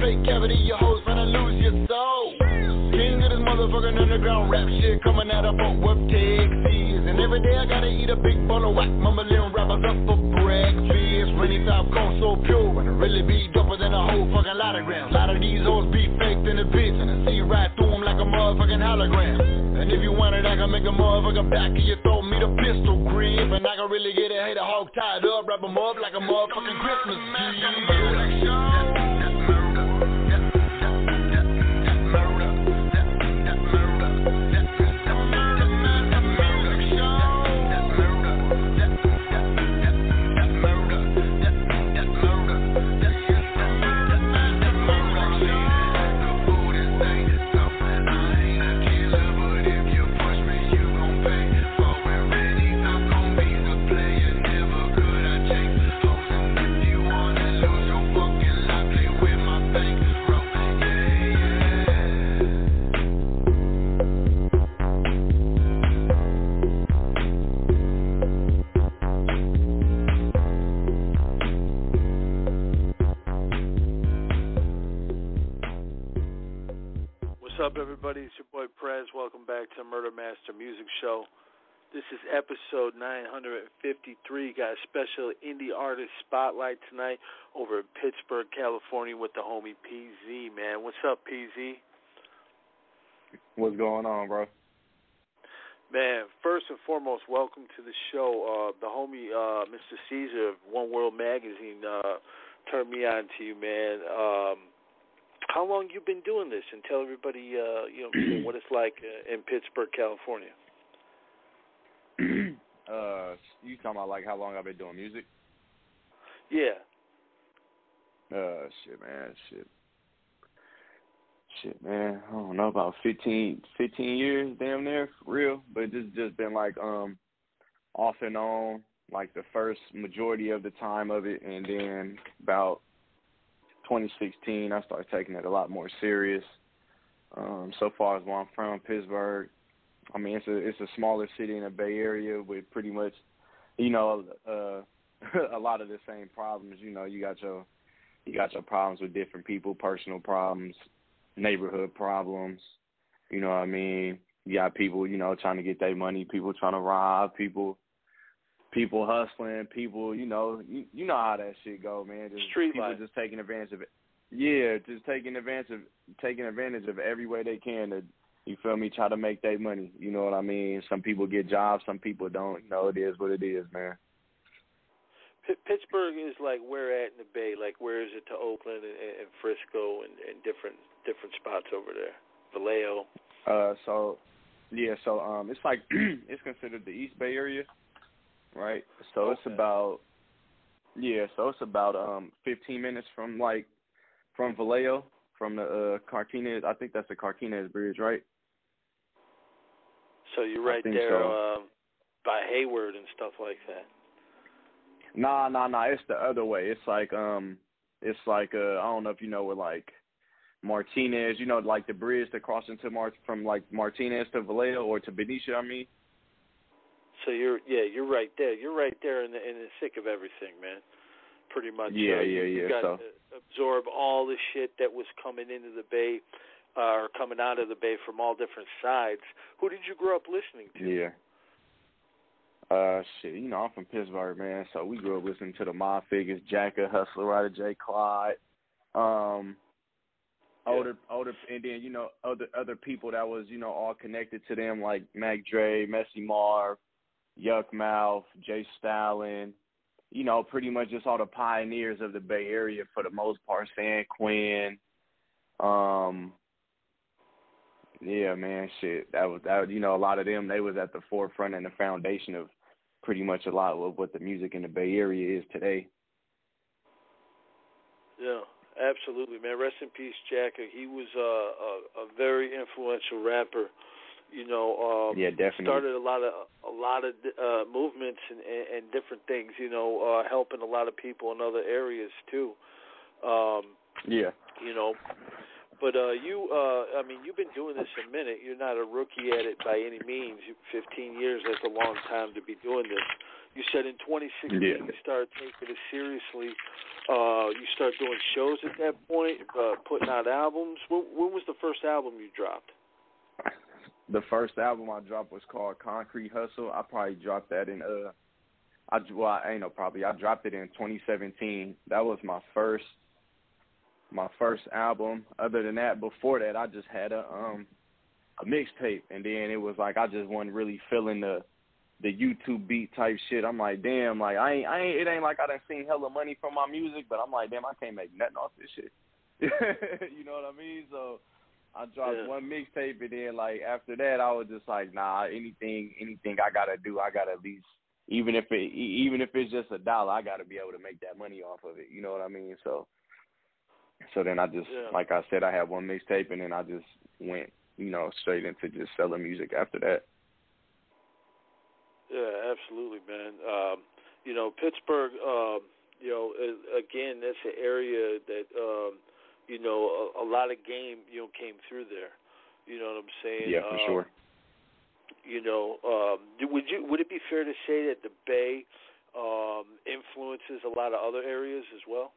Plate cavity. Your hoes finna lose your soul. King of this motherfucking underground rap shit coming out of Fort Worth, Texas. And every day I gotta eat a big bowl of whack, mumbling rappers up for breakfast. Top cold so pure, and it really be doper than a whole fucking lot of grams. A lot of these hoes be faked in the bitch, and I see right through them like a motherfucking hologram. And if you want it, I can make a motherfucker back of your throat, me the pistol grip. And I can really get a hater hog tied up, wrap 'em up like a motherfucking Christmas tree. Prez. Welcome back to Murder Master Music Show. This is episode 953. Got a special indie artist spotlight tonight over in Pittsburgh, California, with the homie PZ. Man, what's up, PZ? What's going on, bro? Man, first and foremost, welcome to the show. Uh, the homie, uh, Mr. Caesar of One World Magazine, uh, turned me on to you, man. Um, how long you been doing this? And tell everybody, uh, you know, what it's like uh, in Pittsburgh, California. uh, you talking about like how long I've been doing music? Yeah. Uh, shit, man, shit, shit, man. I don't know about fifteen, fifteen years, damn near, for real. But it's just been like um, off and on, like the first majority of the time of it, and then about 2016, I started taking it a lot more serious. Um, so far as where I'm from, Pittsburgh, I mean it's a it's a smaller city in the Bay Area with pretty much, you know, uh, a lot of the same problems. You know, you got your you got your problems with different people, personal problems, neighborhood problems. You know what I mean? You got people, you know, trying to get their money, people trying to rob, people people hustling, people, you know, you, you know how that shit go, man. Just Street people life. just taking advantage of it. Yeah, just taking advantage of taking advantage of every way they can to you feel me, try to make their money. You know what I mean? Some people get jobs, some people don't. You know, it is what it is, man. P- Pittsburgh is like where at in the Bay? Like where is it to Oakland and, and Frisco and, and different different spots over there? Vallejo. Uh, so yeah, so um, it's like it's considered the East Bay area, right? So it's about yeah, so it's about um 15 minutes from like from Vallejo, from the uh Carquinez. I think that's the Carquinez Bridge, right? So you're right there so. um, by Hayward and stuff like that. Nah, nah, nah. It's the other way. It's like um, it's like uh, I don't know if you know where like Martinez, you know, like the bridge that crosses into Mar from like Martinez to Vallejo or to Benicia. I mean, So you're yeah you're right there. You're right there in the in the thick of everything, man. Pretty much. Yeah, you, yeah, you yeah, got so- to absorb all the shit that was coming into the bay. Uh, or coming out of the bay from all different sides. Who did you grow up listening to? yeah. Uh, shit, you know, I'm from Pittsburgh, man. So we grew up listening to the Mob Figures, Jacka, Husalah, Rydah, J. Klyde, um, Yeah. older, older, and then you know other other people that was you know all connected to them like Mac Dre, Messy Marv, Yukmouth, J. Stalin, you know, pretty much just all the pioneers of the Bay Area for the most part, San Quinn. Um yeah, man, shit. That was that you know, a lot of them they was at the forefront and the foundation of pretty much a lot of what the music in the Bay Area is today. Yeah, absolutely, man. Rest in peace, Jack. He was uh, a, a very influential rapper. You know, um, yeah, definitely started a lot of a lot of uh, movements and, and, and different things. You know, uh, helping a lot of people in other areas too. Um, yeah. You know, but uh, you, uh, I mean, you've been doing this a minute. You're not a rookie at it by any means. 15 years, that's a long time to be doing this. You said in 2016 yeah. you started taking it seriously. Uh, you start doing shows at that point, uh, putting out albums. When, when was the first album you dropped? The first album I dropped was called Concrete Hustle. I probably dropped that in uh, I well, I ain't know probably. I dropped it in 2017. That was my first my first album. Other than that, before that, I just had a um a mixtape, and then it was like I just wasn't really feeling the the YouTube beat type shit. I'm like, damn, like I ain't, I ain't. It ain't like I done seen hella money from my music, but I'm like, damn, I can't make nothing off this shit. you know what I mean? So I dropped yeah. one mixtape, and then like after that, I was just like, nah, anything, anything I gotta do, I gotta at least. Even if it, even if it's just a dollar, I got to be able to make that money off of it. You know what I mean? So, so then I just, yeah. like I said, I had one mixtape, and then I just went, you know, straight into just selling music after that. Yeah, absolutely, man. Um, you know, Pittsburgh. Um, you know, again, that's an area that um, you know a, a lot of game you know came through there. You know what I'm saying? Yeah, for um, sure. You know, um, would you would it be fair to say that the Bay um, influences a lot of other areas as well?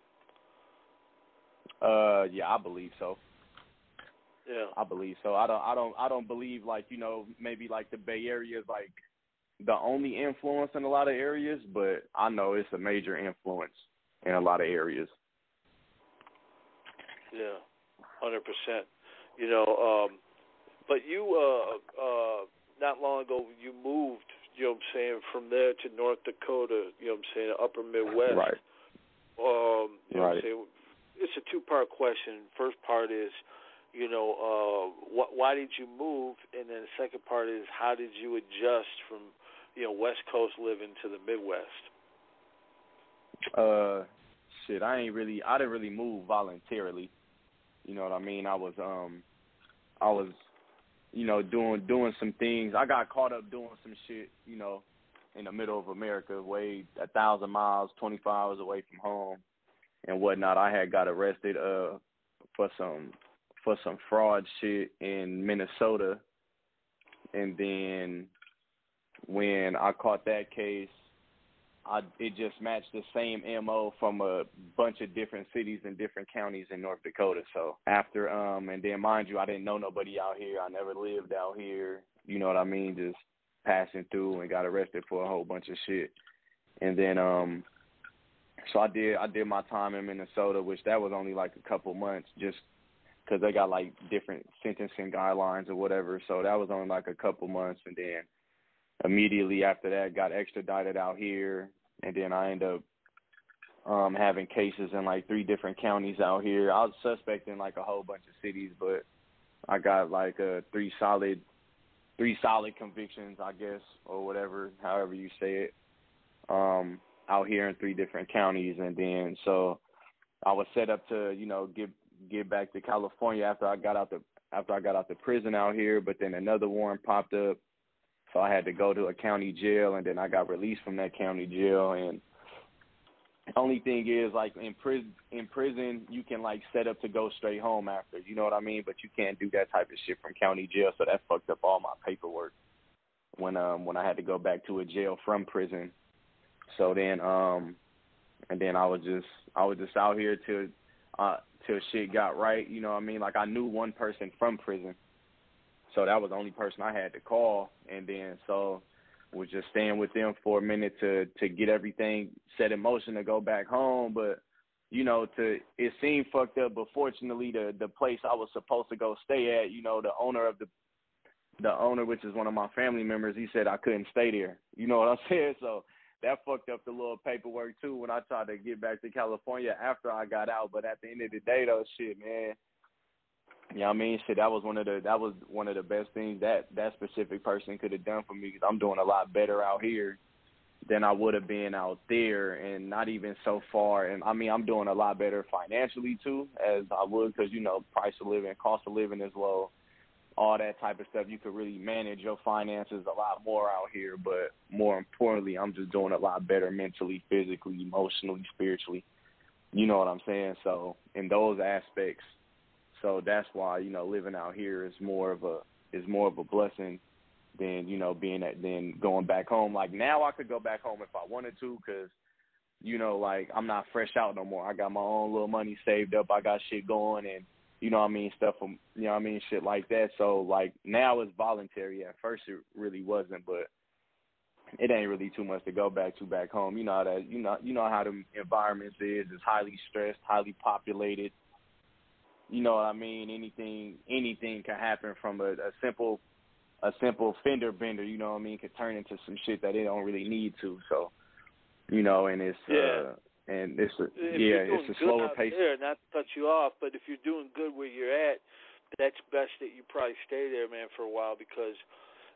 Uh, yeah, I believe so. Yeah, I believe so. I don't, I don't, I don't believe like you know maybe like the Bay Area is like the only influence in a lot of areas, but I know it's a major influence in a lot of areas. Yeah, hundred percent. You know, um, but you uh, uh, not long ago you moved. You know what I'm saying from there to North Dakota. You know what I'm saying Upper Midwest. Right. Um, you know right. what I'm saying? It's a two part question. First part is, you know, uh, wh- why did you move? And then the second part is, how did you adjust from, you know, West Coast living to the Midwest? Uh, shit, I ain't really, I didn't really move voluntarily. You know what I mean? I was, um, I was, you know, doing doing some things. I got caught up doing some shit, you know, in the middle of America, way a thousand miles, twenty five hours away from home, and whatnot. I had got arrested uh for some for some fraud shit in Minnesota, and then when I caught that case, I it just matched the same mo from a bunch of different cities and different counties in North Dakota. So after um and then mind you, I didn't know nobody out here. I never lived out here. You know what I mean? Just passing through and got arrested for a whole bunch of shit. And then um so I did I did my time in Minnesota, which that was only like a couple months, just because they got like different sentencing guidelines or whatever. So that was only like a couple months, and then immediately after that got extradited out here, and then I end up um having cases in like three different counties out here. I was suspect in like a whole bunch of cities, but I got like uh three solid three solid convictions, I guess, or whatever, however you say it. Um out here in three different counties and then so I was set up to, you know, get get back to California after I got out the after I got out the prison out here, but then another warrant popped up. So I had to go to a county jail and then I got released from that county jail and the only thing is like in prison in prison you can like set up to go straight home after, you know what I mean? But you can't do that type of shit from county jail, so that fucked up all my paperwork when um when I had to go back to a jail from prison. So then um and then I was just I was just out here till uh till shit got right, you know what I mean? Like I knew one person from prison. So that was the only person I had to call and then so was just staying with them for a minute to to get everything set in motion to go back home, but you know, to it seemed fucked up, but fortunately the the place I was supposed to go stay at, you know, the owner of the the owner, which is one of my family members, he said I couldn't stay there. You know what I'm saying? So that fucked up the little paperwork too when I tried to get back to California after I got out. But at the end of the day, though, shit, man. You know what I mean? Shit, that was one of the that was one of the best things that that specific person could have done for me because I'm doing a lot better out here than I would have been out there, and not even so far. And I mean, I'm doing a lot better financially too, as I would, because you know, price of living, cost of living is low, all that type of stuff. You could really manage your finances a lot more out here. But more importantly, I'm just doing a lot better mentally, physically, emotionally, spiritually. You know what I'm saying? So in those aspects, so that's why you know living out here is more of a is more of a blessing than you know being at than going back home. Like now, I could go back home if I wanted to, cause you know, like I'm not fresh out no more. I got my own little money saved up. I got shit going, and you know what I mean, stuff from you know what I mean, shit like that. So like now it's voluntary. At first it really wasn't, but it ain't really too much to go back to back home. You know how that you know you know how the environment is. It's highly stressed, highly populated. You know what I mean? Anything anything can happen from a, a simple a simple fender bender, you know what I mean, could turn into some shit that they don't really need to. So, you know, and it's yeah. uh and it's a, if yeah, it's a slower pace. There, not to cut you off, but if you're doing good where you're at, that's best that you probably stay there, man, for a while because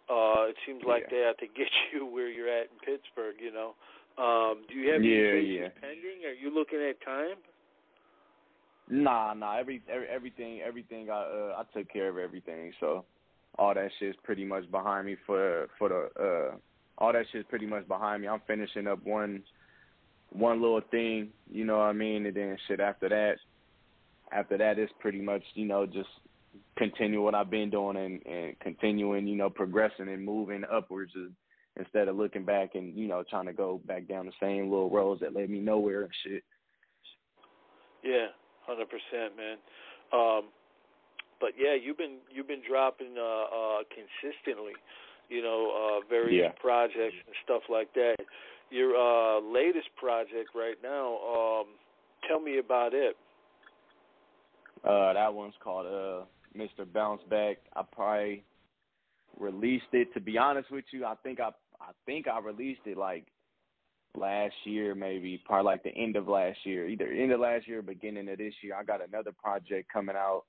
uh it seems like Yeah. they have to get you where you're at in Pittsburgh, you know. Um, do you have Yeah, any cases yeah. pending? Are you looking at time? Nah, nah, every, every everything everything I uh I took care of everything. So all that shit's pretty much behind me for for the uh all that shit's pretty much behind me. I'm finishing up one one little thing, you know what I mean, and then shit after that after that it's pretty much, you know, just continue what I've been doing and, and continuing, you know, progressing and moving upwards instead of looking back and, you know, trying to go back down the same little roads that led me nowhere and shit. Yeah, hundred percent, man. Um, but yeah, you've been you've been dropping uh, uh, consistently, you know, uh, various Yeah. projects and stuff like that. Your uh, latest project right now, um, tell me about it. Uh, that one's called uh, Mr. Bounce Back. I probably released it. To be honest with you, I think I I think I released it like last year, maybe probably like the end of last year, either end of last year, beginning of this year. I got another project coming out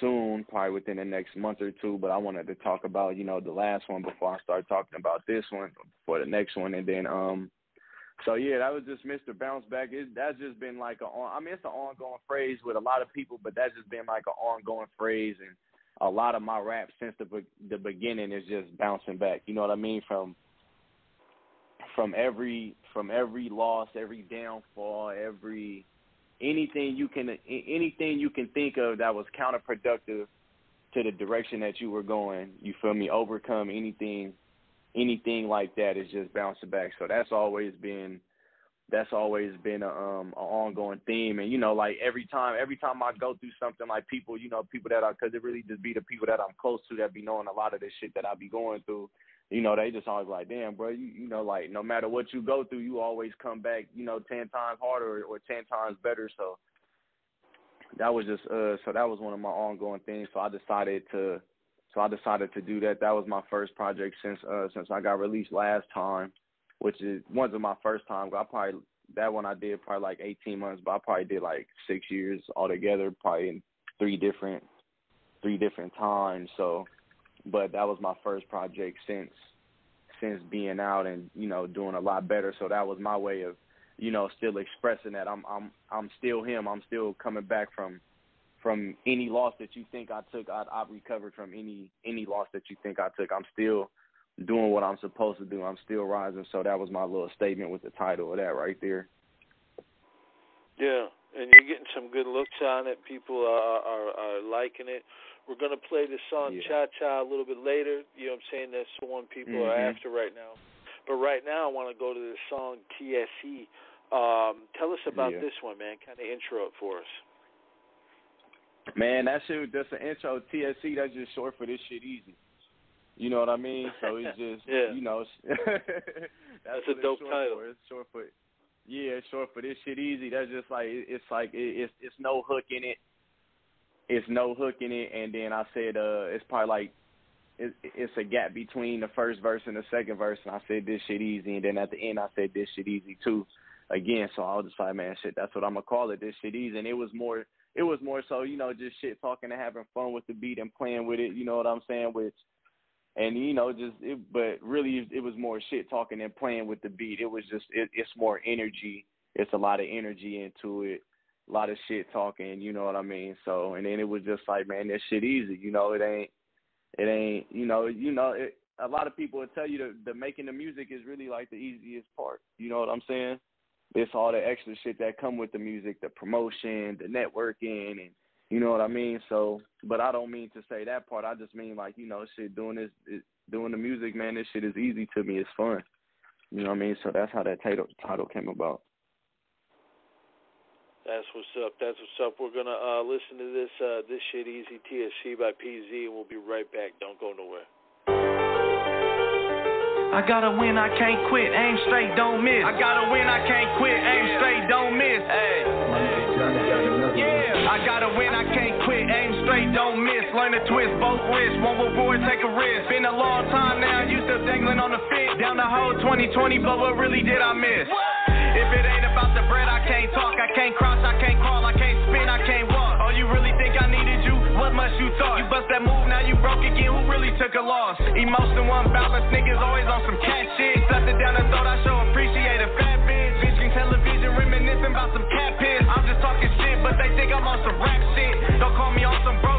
soon, probably within the next month or two. But I wanted to talk about you know the last one before I start talking about this one for the next one, and then um so yeah, that was just Mr. Bounce Back. It, that's just been like a, on- I mean, it's an ongoing phrase with a lot of people, but that's just been like an ongoing phrase, and a lot of my rap since the the beginning is just bouncing back. You know what I mean? From from every from every loss, every downfall, every anything you can anything you can think of that was counterproductive to the direction that you were going. You feel me? Overcome anything anything like that is just bouncing back. So that's always been that's always been a um an ongoing theme and you know like every time every time I go through something like people you know people that I cuz it really just be the people that I'm close to that be knowing a lot of this shit that I be going through you know they just always like damn bro you you know like no matter what you go through you always come back you know 10 times harder or, or 10 times better so that was just uh so that was one of my ongoing things so I decided to so I decided to do that. That was my first project since uh since I got released last time, which is one of my first time. I probably that one I did probably like 18 months, but I probably did like six years altogether, probably in three different three different times. So, but that was my first project since since being out and you know doing a lot better. So that was my way of you know still expressing that I'm I'm I'm still him. I'm still coming back from from any loss that you think I took, I, I've recovered from any any loss that you think I took. I'm still doing what I'm supposed to do. I'm still rising. So that was my little statement with the title of that right there. Yeah, and you're getting some good looks on it. People are are, are liking it. We're gonna play the song Yeah. Cha Cha a little bit later. You know what I'm saying? That's the one people are Mhm. after right now. But right now, I want to go to the song TSE. Um, tell us about Yeah. this one, man. Kind of intro it for us. Man, that shit just an intro. TSE, that's just short for this shit easy. You know what I mean? So it's just, Yeah. you know, that's, That's a dope title. For. It's short for, yeah, it's short for this shit easy. That's just like it's like it's it's no hook in it. It's no hook in it, and then I said uh, it's probably like it, it's a gap between the first verse and the second verse, and I said this shit easy, and then at the end I said this shit easy too. Again, so I was just like, man, shit, that's what I'm gonna call it. This shit easy, and it was more, it was more so, you know, just shit talking and having fun with the beat and playing with it. You know what I'm saying? Which, and you know, just, it, but really, it was more shit talking and playing with the beat. It was just, it, it's more energy. It's a lot of energy into it a lot of shit talking, you know what I mean? So and then it was just like, man, this shit easy, you know, it ain't it ain't you know, you know, it, a lot of people will tell you that the making the music is really like the easiest part. You know what I'm saying? It's all the extra shit that come with the music, the promotion, the networking and you know what I mean? So but I don't mean to say that part. I just mean like, you know, shit doing this it, doing the music, man, this shit is easy to me. It's fun. You know what I mean? So that's how that title title came about. That's what's up. That's what's up. We're gonna uh, listen to this uh, this shit easy TSE by PZ, and we'll be right back. Don't go nowhere. I gotta win, I can't quit. Aim straight, don't miss. I gotta win, I can't quit. Aim straight, don't miss. Hey. Yeah. I gotta win, I can't quit. Aim straight, don't miss. Learn to twist both wrists. One reward, take a risk. Been a long time now, you still dangling on the fit. Down the whole 2020, but what really did I miss? If it ain't about the bread, I can't talk, I can't crouch, I can't crawl, I can't spin, I can't walk. Oh, you really think I needed you? What must you thought? You bust that move, now you broke again. Who really took a loss? Emotion one balance, niggas always on some cat shit. Stuffed it down and thought I show appreciate a fat bitch. Bitching television, reminiscing about some cat piss. I'm just talking shit, but they think I'm on some rap shit. Don't call me on some broke shit,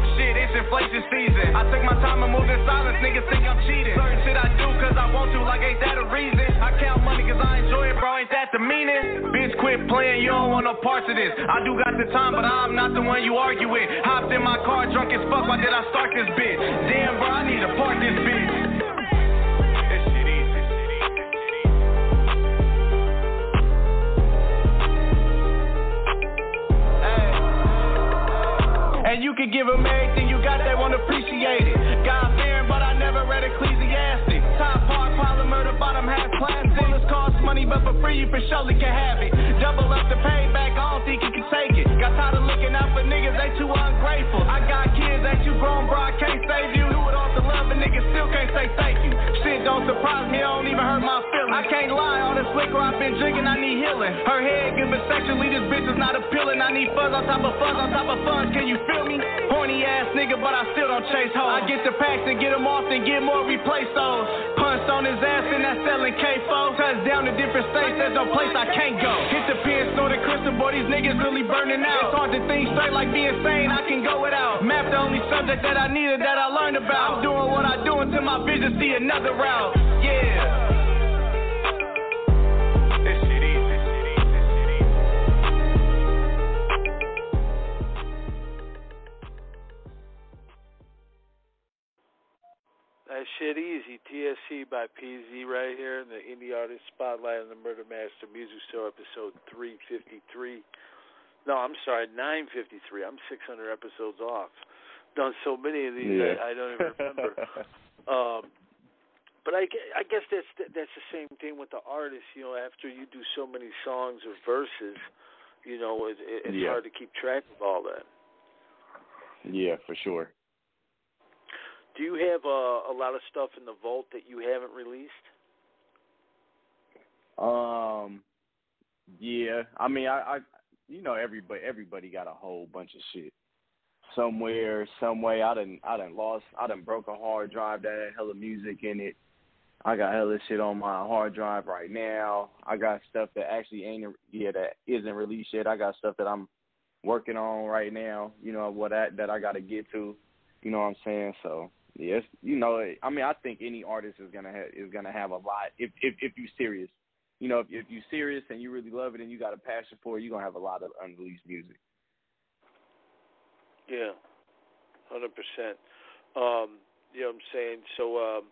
it's inflation season. I took my time and moved in silence, niggas think I'm cheating. Certain shit I do cause I want to, like ain't that a reason? I count money cause I enjoy it, bro, ain't that the meaning? Bitch, quit playing, you don't want no parts of this. I do got the time, but I'm not the one you argue with. Hopped in my car, drunk as fuck, why did I start this bitch? Damn, bro, I need to park this bitch. And you can give them everything you got, they won't appreciate it. God fearing, but I never read Ecclesiastic. Top part, polymer, the bottom half plastic. Bullets cost money, but for free you for surely can have it. Double up the payback, I don't think you can take it. Got tired of looking out for niggas, they too ungrateful. I got kids, ain't you grown, bro, I can't save you. Do it off the still can't say thank you. Shit don't surprise me, I don't even hurt my feelings. I can't lie, all this liquor I've been drinking, I need healing. Her head but sexually this bitch is not appealing. I need fuzz on top of fuzz on top of fuzz, can you feel me? Horny ass nigga, but I still don't chase hoes. I get the packs and get them off and get more, replace those. Punched on his ass and that's selling K-Fo. Touchdown to different states, there's no place I can't go. Hit the pen, snort the crystal, boy, these niggas really burning out. It's hard to think straight like being sane, I can go without. Map the only subject that I needed that I learned about. I'm doing what I do until my vision see another route. Yeah. Shit easy, this shit easy, this shit easy. That shit easy. TSE by PZ right here in the Indie Artist Spotlight on the Murder Master Music Show, episode 353. No, I'm sorry, 953. I'm 600 episodes off. Done so many of these, Yeah. I, I don't even remember. um, but I, I guess that's that's the same thing with the artist. You know, after you do so many songs or verses, you know, it, it, it's Yeah. hard to keep track of all that. yeah, for sure. Do you have uh, a lot of stuff in the vault that you haven't released? Um, yeah. I mean, I, I, you know, everybody, everybody got a whole bunch of shit somewhere, some way. I done, I done lost, I done broke a hard drive that had hella music in it. I got hella shit on my hard drive right now. I got stuff that actually ain't, yeah, that isn't released yet. I got stuff that I'm working on right now. You know what that that I got to get to. You know what I'm saying? So yes, you know, I mean, I think any artist is gonna have is gonna have a lot if if if you're serious. You know, if if you're serious and you really love it and you got a passion for it, you're gonna have a lot of unreleased music. Yeah, hundred percent. Um, you know what I'm saying? So um,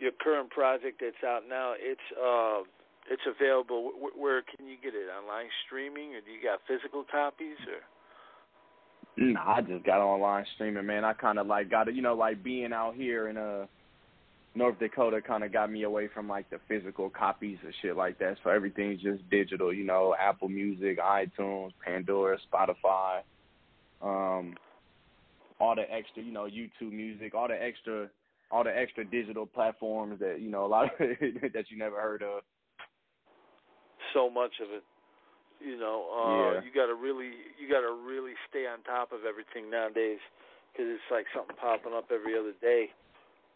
your current project that's out now, it's uh, it's available. Where, where can you get it? Online streaming, or do you got physical copies? Or Nah, I just got online streaming, man. I kind of like got it, you know, like being out here in uh North Dakota kind of got me away from like the physical copies and shit like that. So everything's just digital, you know, Apple Music, iTunes, Pandora, Spotify, um, all the extra, you know, YouTube Music, all the extra all the extra digital platforms that you know a lot of that you never heard of. So much of it. You know, uh, yeah. you got to really, you got to really stay on top of everything nowadays because it's like something popping up every other day.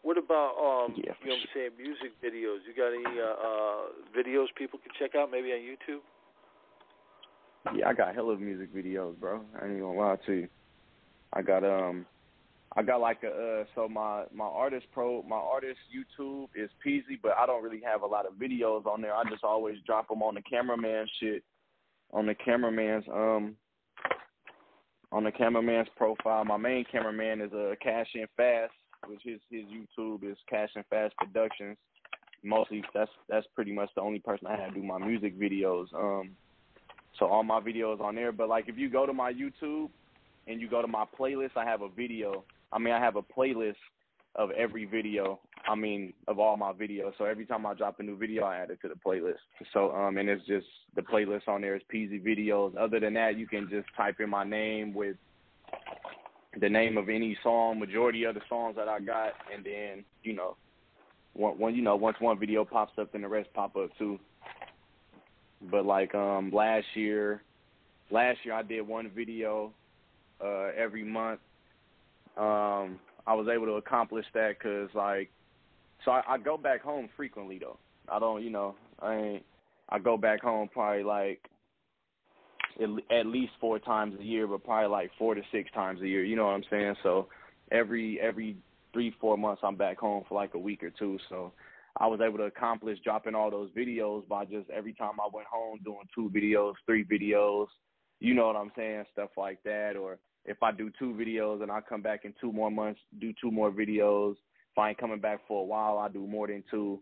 What about um, yeah, you know, what I'm saying music videos? You got any uh, uh, videos people can check out, maybe on YouTube? Yeah, I got hell of music videos, bro. I ain't gonna lie to you. I got um, I got like a uh, so my my artist pro my artist YouTube is PZ, but I don't really have a lot of videos on there. I just always drop them on the cameraman shit on the cameraman's um on the cameraman's profile. My main cameraman is a uh, Cash in Fast, which his his YouTube is Cash in Fast Productions. Mostly that's that's pretty much the only person I have do my music videos. Um so all my videos on there. But like if you go to my YouTube and you go to my playlist, I have a video. I mean I have a playlist of every video. I mean, of all my videos. So every time I drop a new video, I add it to the playlist. So um, and it's just the playlist on there is PZ videos. Other than that, you can just type in my name with the name of any song, majority of the songs that I got, and then you know, one, one you know, once one video pops up, then the rest pop up too. But like um last year, last year I did one video uh every month. Um I was able to accomplish that because like, so I, I go back home frequently though. I don't, you know, I ain't. I go back home probably like at, least four times a year, but probably like four to six times a year. You know what I'm saying? So every every three four months I'm back home for like a week or two. So I was able to accomplish dropping all those videos by just every time I went home doing two videos, three videos. You know what I'm saying? Stuff like that, or if I do two videos and I come back in two more months, do two more videos. If I ain't coming back for a while, I do more than two.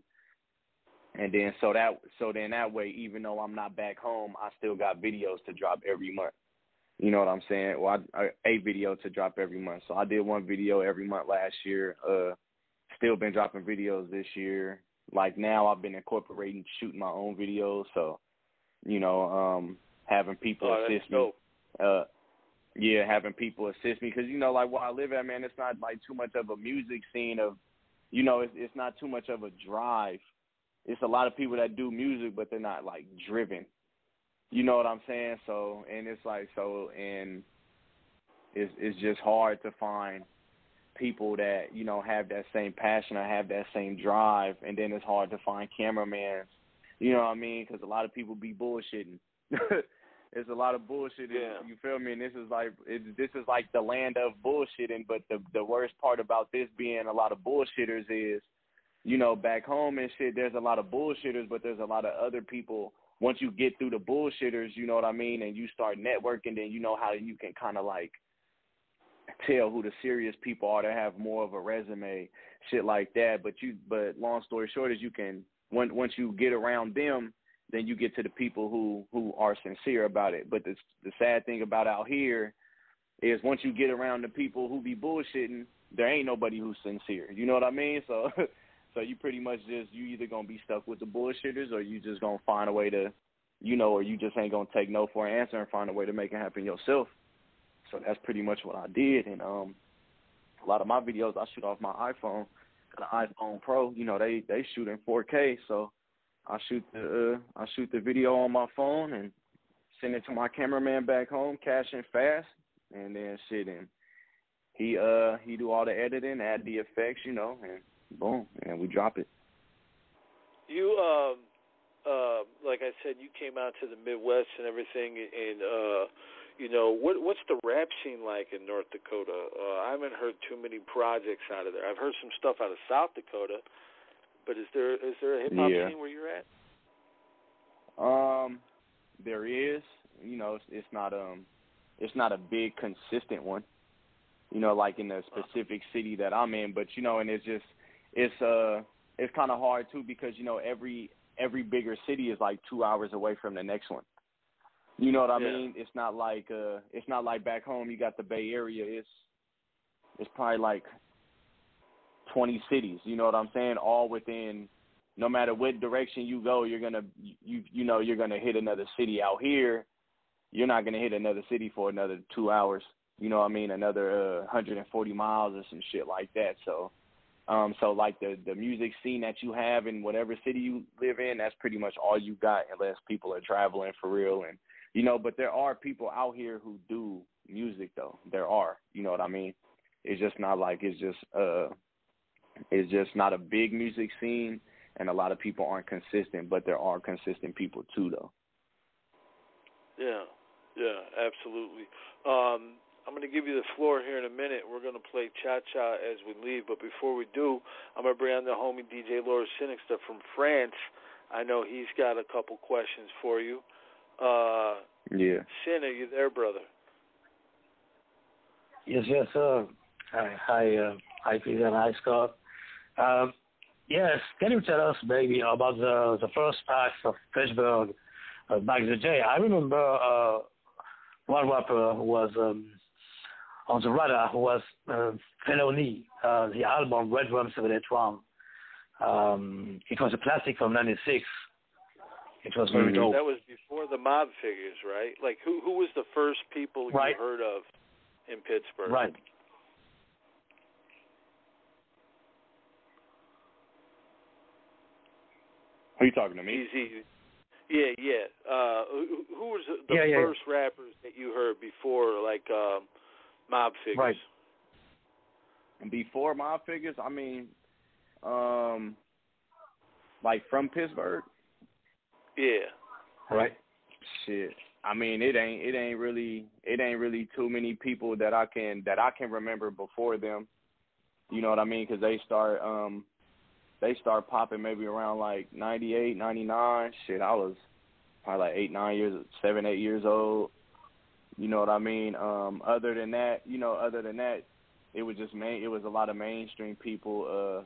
And then so that so then that way, even though I'm not back home, I still got videos to drop every month. You know what I'm saying? Well, I, a video to drop every month. So I did one video every month last year. Uh, still been dropping videos this year. Like now, I've been incorporating shooting my own videos. So, you know, um, having people oh, assist me. Uh, yeah, having people assist me because you know, like where I live at, man, it's not like too much of a music scene of, you know, it's it's not too much of a drive. It's a lot of people that do music, but they're not like driven. You know what I'm saying? So, and it's like so, and it's it's just hard to find people that you know have that same passion or have that same drive, and then it's hard to find cameramen. You know what I mean? Because a lot of people be bullshitting. It's a lot of bullshit. Yeah. You feel me? And this is like it, this is like the land of bullshitting. But the the worst part about this being a lot of bullshitters is, you know, back home and shit. There's a lot of bullshitters, but there's a lot of other people. Once you get through the bullshitters, you know what I mean, and you start networking, then you know how you can kind of like tell who the serious people are that have more of a resume, shit like that. But you, but long story short is you can once once you get around them then you get to the people who who are sincere about it. But the the sad thing about out here is once you get around the people who be bullshitting, there ain't nobody who's sincere. You know what I mean? So so you pretty much just you either gonna be stuck with the bullshitters or you just gonna find a way to you know, or you just ain't gonna take no for an answer and find a way to make it happen yourself. So that's pretty much what I did and um a lot of my videos I shoot off my iPhone. An iPhone Pro, you know, they they shoot in 4K, so I shoot the uh, I shoot the video on my phone and send it to my cameraman back home, cash in fast, and then shit and he uh he do all the editing, add the effects, you know, and boom, and we drop it. You um uh like I said, you came out to the Midwest and everything, and uh you know what what's the rap scene like in North Dakota? Uh, I haven't heard too many projects out of there. I've heard some stuff out of South Dakota but is there is there a hip hop yeah. scene where you're at? Um, there is. You know, it's, it's not um, it's not a big consistent one. You know, like in the specific city that I'm in, but you know, and it's just it's uh it's kind of hard too because you know every every bigger city is like two hours away from the next one. You know what I yeah. mean? It's not like uh it's not like back home you got the Bay Area. It's it's probably like 20 cities. You know what I'm saying? All within, no matter what direction you go, you're gonna you you know you're gonna hit another city. Out here, you're not gonna hit another city for another two hours. You know what I mean? Another uh, 140 miles or some shit like that. So Um, so like the the music scene that you have in whatever city you live in, that's pretty much all you got, unless people are traveling for real. And you know, but there are people out here who do music though. There are, you know what I mean? It's just not like it's just uh, it's just not a big music scene, and a lot of people aren't consistent. But there are consistent people too, though. Yeah, yeah, absolutely. Um, I'm going to give you the floor here in a minute. We're going to play Cha Cha as we leave. But before we do, I'm going to bring on the homie DJ Laura Sinixter from France. I know he's got a couple questions for you. Uh, yeah. Sin, are you there, brother? Yes, yes, sir. Hi, hi, uh, hi, Peter and hi, Scott. Um, yes, can you tell us, maybe, about the the first acts of Pittsburgh uh, back in the day? I remember uh, one rapper who was um, on the radar who was uh, Felony, uh, the album Red Rum 781. Um, it was a classic from '96. It was very mm-hmm. dope. That was before the mob figures, right? Like, who who was the first people right. you heard of in Pittsburgh? Right. Are you talking to me? Easy. Yeah, yeah. Uh, who, who was the, the yeah, yeah, first yeah. rappers that you heard before, like um, mob figures? Right. And Before mob figures, I mean, um, like from Pittsburgh. Yeah. Right. Shit. I mean, it ain't it ain't really it ain't really too many people that I can that I can remember before them. You know what I mean? Because they start um they start popping maybe around like ninety eight, ninety nine. Shit, I was probably like eight, nine years, seven, eight years old. You know what I mean? Um, other than that, you know, other than that, it was just main. It was a lot of mainstream people. Uh,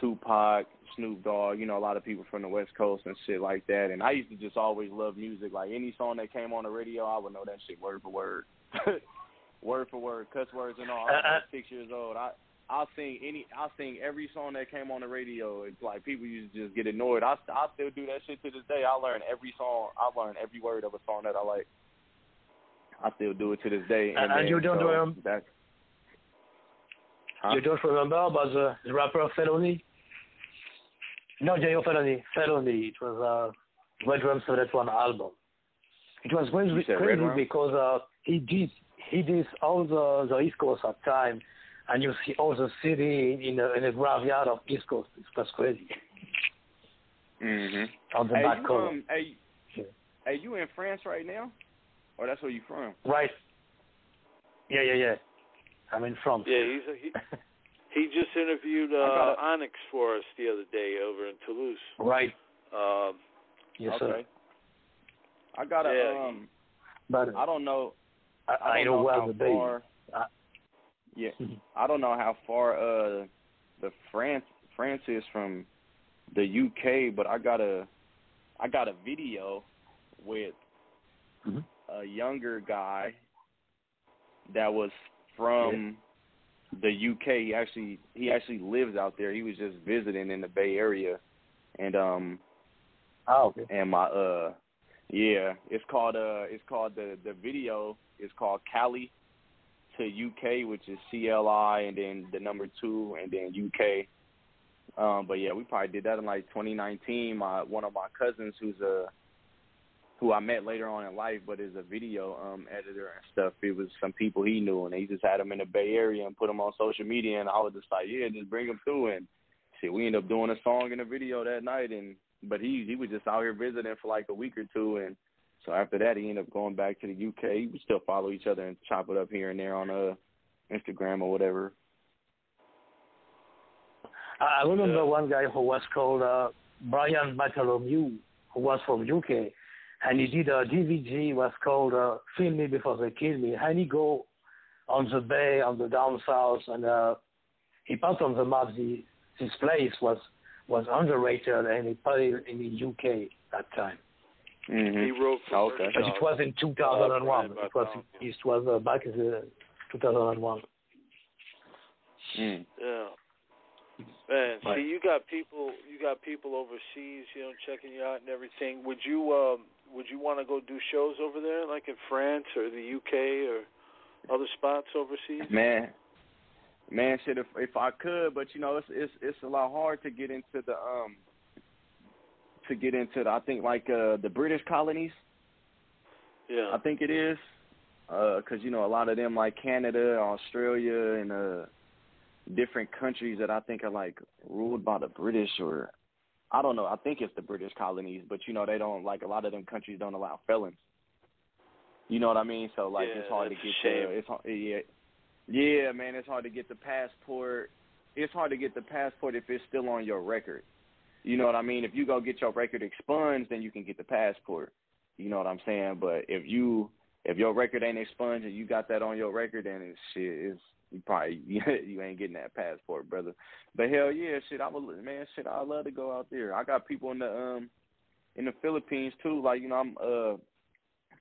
Tupac, Snoop Dogg, you know, a lot of people from the West Coast and shit like that. And I used to just always love music. Like any song that came on the radio, I would know that shit word for word, word for word, cuss words and all. I was like six years old. I I'll sing any. I'll sing every song that came on the radio. It's like people used to just get annoyed. I I still do that shit to this day. I learn every song. I learn every word of a song that I like. I still do it to this day. And, And- then, you don't so um, that. Huh? You don't remember about the, the rapper Felony? No, J.O. Felony. Felony. It was uh, Red Rum 781 album. It was crazy, crazy because uh, he did he did all the the East Coast at time, and you see all the city in a, in a graveyard of East Coast. It was crazy Mhm. on the Hey, back you, cover. um, hey, Yeah. hey, you in France right now? Or that's where you from? Right. Yeah, yeah, yeah. I'm in France. Yeah, he's a, he he just interviewed uh, Onyx for us the other day over in Toulouse. Right. Um, Yes, okay. sir. I got a Yeah, um. But I don't know. I, I, I don't know well how the far. I- yeah, I don't know how far uh the France France is from the UK, but I got a I got a video with Mhm. a younger guy that was from the UK. He actually he actually lives out there. He was just visiting in the Bay Area, and um Oh, okay. and my uh yeah it's called uh it's called the the video is called Cali to UK which is C L I and then the number two and then UK um but yeah we probably did that in like 2019 my one of my cousins who's a who I met later on in life but is a video um editor and stuff. It was some people he knew and he just had them in the Bay Area and put them on social media and I was just like yeah just bring them through. And shit we ended up doing a song in a video that night and but he he was just out here visiting for like a week or two and so after that he ended up going back to the UK. We still follow each other and chop it up here and there on uh Instagram or whatever. I I remember one guy who was called uh, Brian Bartholomew, who was from UK, and he did a DVD was called uh, "Kill Me Before They Kill Me," and he go on the bay on the down south, and uh, he put on the map the, this place was was underrated, and he put it in the UK that time. Mm-hmm. he wrote for Okay. But it was in 2001. It was Bartholomew. it was uh, back in the 2001. Mm. Yeah. Man, Right. see, you got people, you got people overseas, you know, checking you out and everything. Would you, um, would you want to go do shows over there, like in France or the UK or other spots overseas? Man, Man, shit, if if I could, but you know, it's it's it's a lot hard to get into the um to get into the I think like uh the British colonies. Yeah. I think it is. Uh, cause you know a lot of them like Canada, Australia, and uh different countries that I think are like ruled by the British or I don't know. I think it's the British colonies, but you know they don't like a lot of them countries don't allow felons. You know what I mean? So like Yeah, it's hard to get the it's yeah yeah man it's hard to get the passport. It's hard to get the passport if it's still on your record. You know what I mean? If you go get your record expunged, then you can get the passport. You know what I'm saying? But if you if your record ain't expunged and you got that on your record, then it's shit. It's you probably you ain't getting that passport, brother. But hell yeah, shit. I would man, shit. I love to go out there. I got people in the um in the Philippines too. Like you know, I'm uh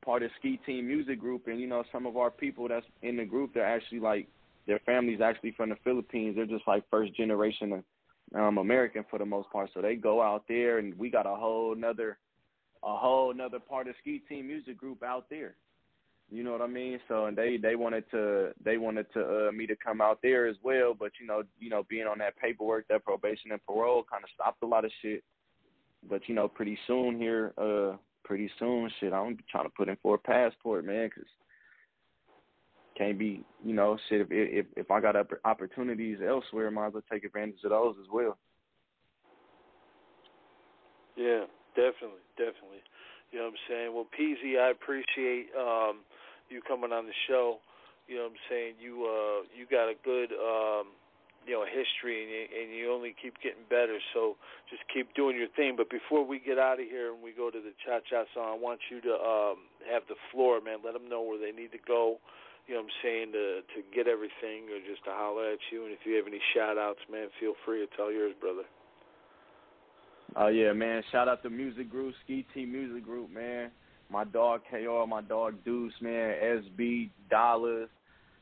part of Skee Team Music Group, and you know, some of our people that's in the group, they're actually like their families actually from the Philippines. They're just like first generation um American for the most part. So they go out there, and we got a whole nother a whole nother part of Skee Team Music Group out there. You know what I mean? So and they they wanted to they wanted to uh, me to come out there as well, but you know you know being on that paperwork, that probation and parole kind of stopped a lot of shit. But you know pretty soon here, uh, pretty soon shit, I'm trying to put in for a passport, man, because can't be you know shit if if if I got opportunities elsewhere, might as well take advantage of those as well. Yeah, definitely, definitely. You know what I'm saying? Well, PZ, I appreciate um, you coming on the show. You know what I'm saying? You uh, you got a good um, you know history, and you, and you only keep getting better. So just keep doing your thing. But before we get out of here and we go to the cha cha song, I want you to um, have the floor, man. Let them know where they need to go. You know what I'm saying to to get everything, or just to holler at you. And if you have any shout outs, man, feel free to tell yours, brother. Oh yeah, man! Shout out to Music Group, Skee Team Music Group, man. My dog KR, my dog Deuce, man. SB Dollars,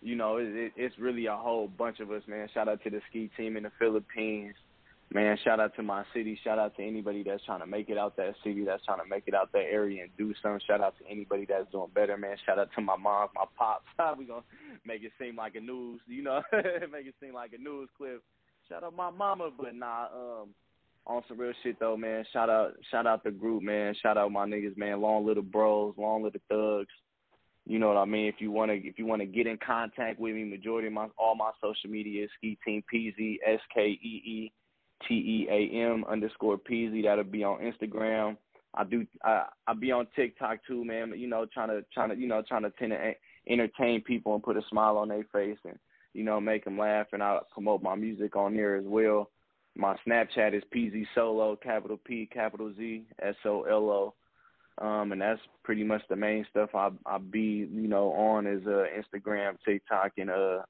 you know, it, it, it's really a whole bunch of us, man. Shout out to the Skee Team in the Philippines, man. Shout out to my city. Shout out to anybody that's trying to make it out that city, that's trying to make it out that area and do something. Shout out to anybody that's doing better, man. Shout out to my mom, my pops. we gonna make it seem like a news, you know, make it seem like a news clip. Shout out my mama, but nah, um on some real shit though, man. Shout out, shout out the group, man. Shout out my niggas, man. Long little bros, long little thugs. You know what I mean? If you wanna, if you wanna get in contact with me, majority of my all my social media is Skee Team PZ S K E E T E A M underscore PZ. That'll be on Instagram. I do, I I be on TikTok too, man. You know, trying to trying to you know trying to tend to entertain people and put a smile on their face and you know make them laugh. And I promote my music on there as well. My Snapchat is PZ Solo, capital P, capital Z, S O L O. Um, and that's pretty much the main stuff I I be, you know, on is uh Instagram, TikTok and uh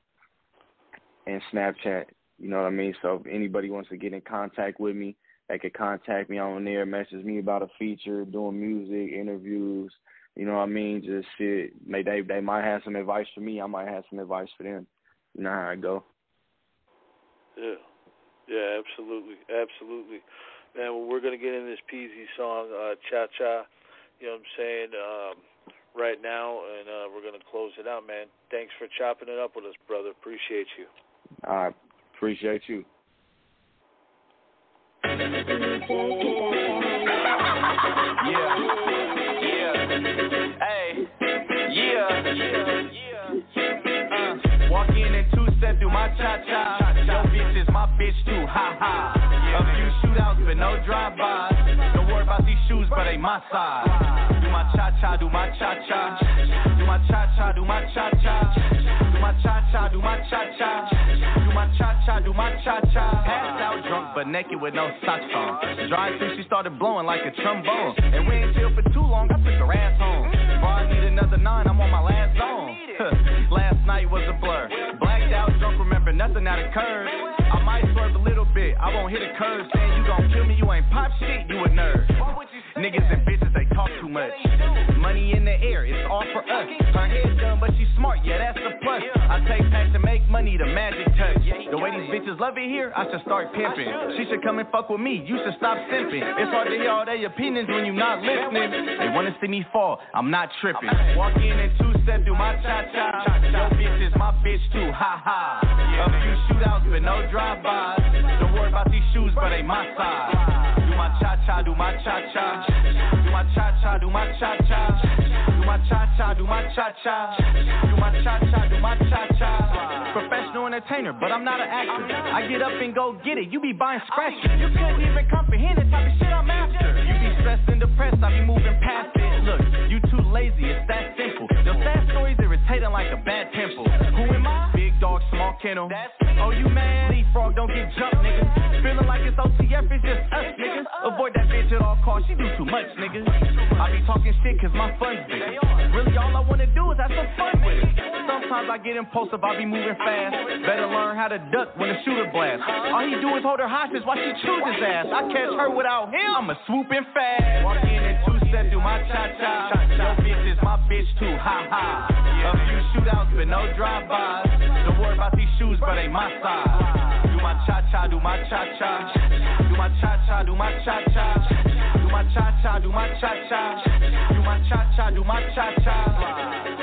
and Snapchat. You know what I mean? So if anybody wants to get in contact with me, they could contact me on there, message me about a feature, doing music, interviews, you know what I mean? Just shit. May they they might have some advice for me, I might have some advice for them. You know how I go. Yeah. Yeah, absolutely, absolutely. Man, well, we're gonna get in this PZ song, uh, Cha Cha. You know what I'm saying? Um, right now, and uh, we're gonna close it out, man. Thanks for chopping it up with us, brother. Appreciate you. I appreciate you. Yeah. Yeah. Hey. Yeah. Uh, walk in and two step through my cha cha. Your bitch is my bitch too. Ha ha. A few shootouts, but no drive bys. Don't worry about these shoes, but they my size. Do my cha cha, do my cha cha. Do my cha cha, do my cha cha. My cha cha, do my cha cha. Do my cha cha, do my cha cha. Passed out drunk, but naked with no socks on. Drive through, she started blowing like a trombone. And we ain't chill for too long, I took her ass home. I need another nine, I'm on my last zone. last night was a blur. Out, drunk, remember nothing that occurred. I might swerve a little bit, I won't hit a curve. Saying you gon' kill me, you ain't pop shit, you a nerd. Niggas and bitches, they talk too much. money in the air, it's all for us. Her head done, but she's smart, yeah, that's the plus. I take packs to make money, the magic touch. The way these bitches love it here, I should start pimping. She should come and fuck with me, you should stop simping. It's hard to hear all their opinions when you not listening. They wanna see me fall, I'm not tripping. Walk in and two step through my cha cha. Yo, bitch is my bitch too, ha ha. A few shootouts, but no drive-bys. Don't worry about these shoes, but they my size. Do my cha cha, do my cha cha. Do my cha cha, do my cha cha. Do my cha cha, do my cha cha. Do my cha cha, do my cha cha. Professional entertainer, but I'm not an actor. I get up and go get it. You be buying scratchers. You couldn't even comprehend the type of shit I'm after. You be stressed and depressed, I be moving past it. Look, you too lazy, it's that simple. Your sad stories irritating like a bad pimple. Who am I? Big dog, small kennel. Oh, you mad? Leaf Frog don't get jumped, nigga. Feeling like it's OTF, it's just us, nigga. Avoid that bitch at all costs, she do too much, nigga. I be talking shit cause my fun's big. Really, all I wanna do is have some fun with it. Sometimes I get impulsive, I be moving fast. Better learn how to duck when the shooter blast. All he do is hold her hostage while she chews his ass. I catch her without him, I'ma swoop in fast. Walk in and two step through my cha cha. Bitch too, ha ha. A few shootouts, but no drive-bys. Don't worry about these shoes, but they my size. Do my cha cha, do my cha cha. Do my cha cha, do my cha cha. Do my cha cha, do my cha cha. Do my cha cha, do my cha